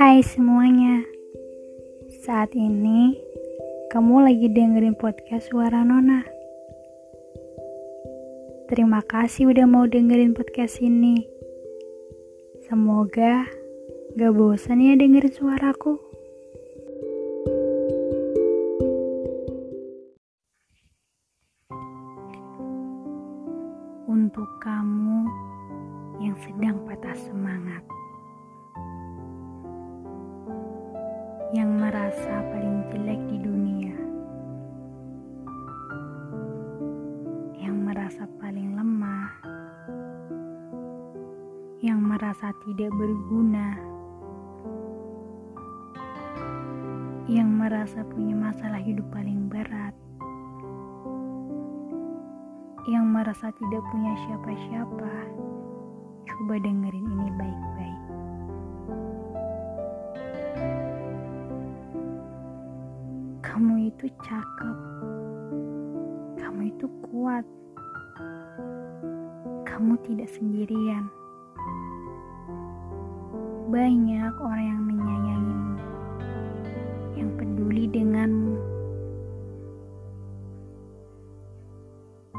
Hai semuanya, saat ini kamu lagi dengerin podcast Suara Nona. Terima kasih udah mau dengerin podcast ini. Semoga gak bosan ya dengerin suaraku. Untuk kamu yang sedang patah semangat. Yang merasa paling jelek di dunia, yang merasa paling lemah, yang merasa tidak berguna, yang merasa punya masalah hidup paling berat, yang merasa tidak punya siapa-siapa. Coba dengerin ini baik-baik. Itu cakep. Kamu itu kuat. Kamu tidak sendirian. Banyak orang yang menyayangimu, yang peduli denganmu.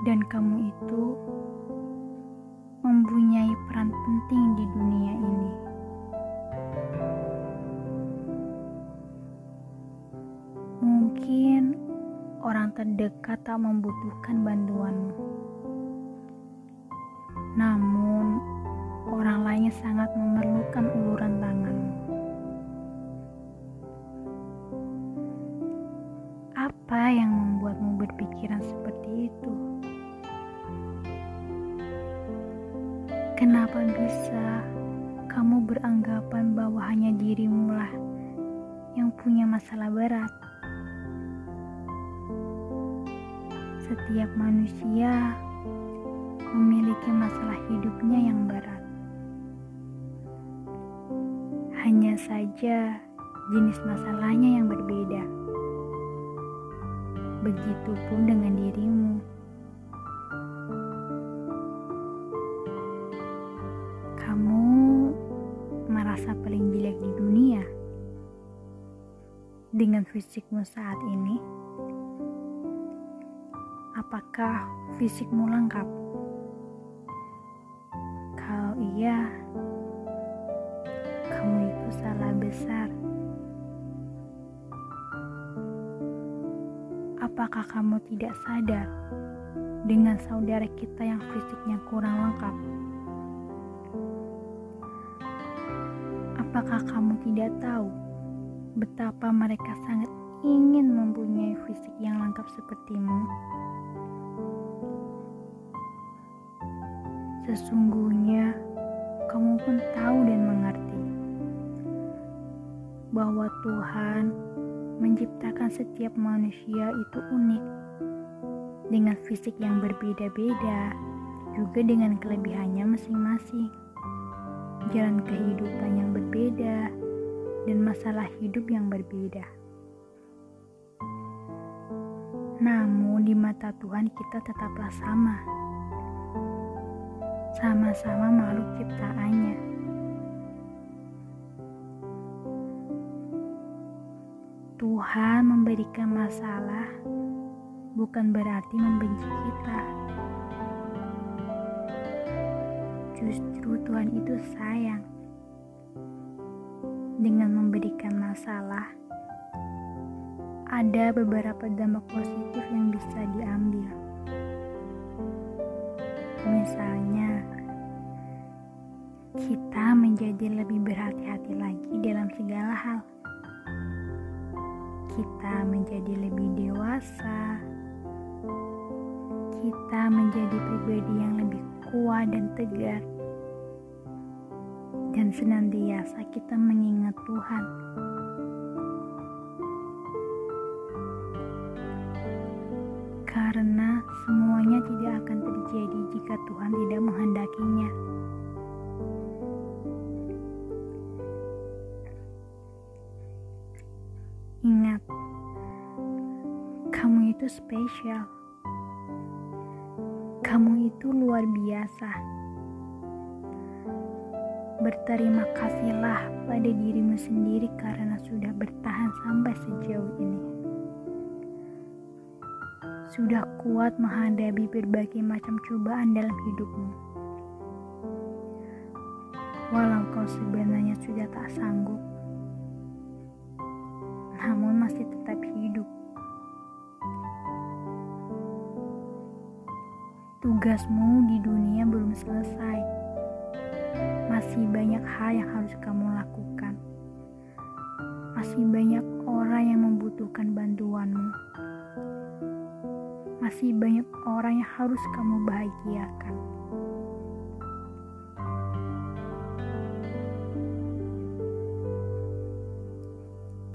Dan kamu itu mempunyai peran penting di dunia orang terdekat tak membutuhkan bantuanmu. Namun, orang lainnya sangat memerlukan uluran tanganmu. Apa yang membuatmu berpikiran seperti itu? Kenapa bisa kamu beranggapan bahwa hanya dirimu lah yang punya masalah berat? Setiap manusia memiliki masalah hidupnya yang berat. Hanya saja jenis masalahnya yang berbeda. Begitupun dengan dirimu. Kamu merasa paling jelek di dunia dengan fisikmu saat ini. Apakah fisikmu lengkap? Kalau iya, kamu itu salah besar. Apakah kamu tidak sadar dengan saudara kita yang fisiknya kurang lengkap? Apakah kamu tidak tahu betapa mereka sangat ingin mempunyai fisik yang lengkap sepertimu? Sesungguhnya kamu pun tahu dan mengerti bahwa Tuhan menciptakan setiap manusia itu unik dengan fisik yang berbeda-beda, juga dengan kelebihannya masing-masing, jalan kehidupan yang berbeda, dan masalah hidup yang berbeda. Namun, di mata Tuhan, kita tetaplah sama sama-sama makhluk ciptaannya. Tuhan memberikan masalah bukan berarti membenci kita. Justru Tuhan itu sayang. Dengan memberikan masalah, ada beberapa dampak positif yang bisa diambil. Misalnya, kita menjadi lebih berhati-hati lagi dalam segala hal. Kita menjadi lebih dewasa. Kita menjadi pribadi yang lebih kuat dan tegar. Dan senantiasa kita mengingat Tuhan. Ingat, kamu itu spesial. Kamu itu luar biasa. Berterima kasihlah pada dirimu sendiri karena sudah bertahan sampai sejauh ini. Sudah kuat menghadapi berbagai macam cobaan dalam hidupmu. Walau kau sebenarnya sudah tak sanggup, namun masih tetap hidup. Tugasmu di dunia belum selesai masih banyak hal yang harus kamu lakukan. Masih banyak orang yang membutuhkan bantuanmu. Masih banyak orang yang harus kamu bahagiakan.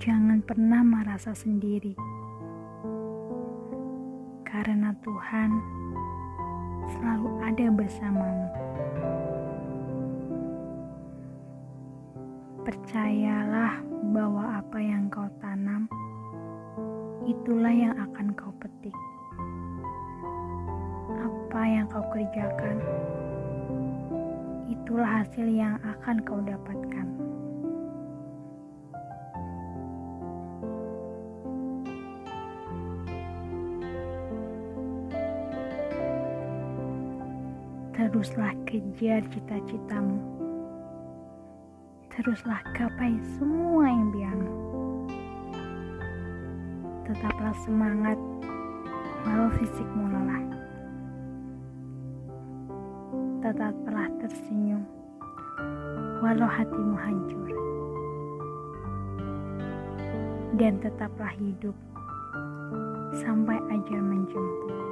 Jangan pernah merasa sendiri, karena Tuhan selalu ada bersamamu. Percayalah bahwa apa yang kau tanam, itulah yang akan kau petik. Apa yang kau kerjakan, itulah hasil yang akan kau dapatkan. Teruslah kejar cita-citamu teruslah gapai semua impianmu. Tetaplah semangat walau fisikmu lelah. Tetaplah tersenyum walau hatimu hancur. Dan tetaplah hidup sampai ajal menjemput.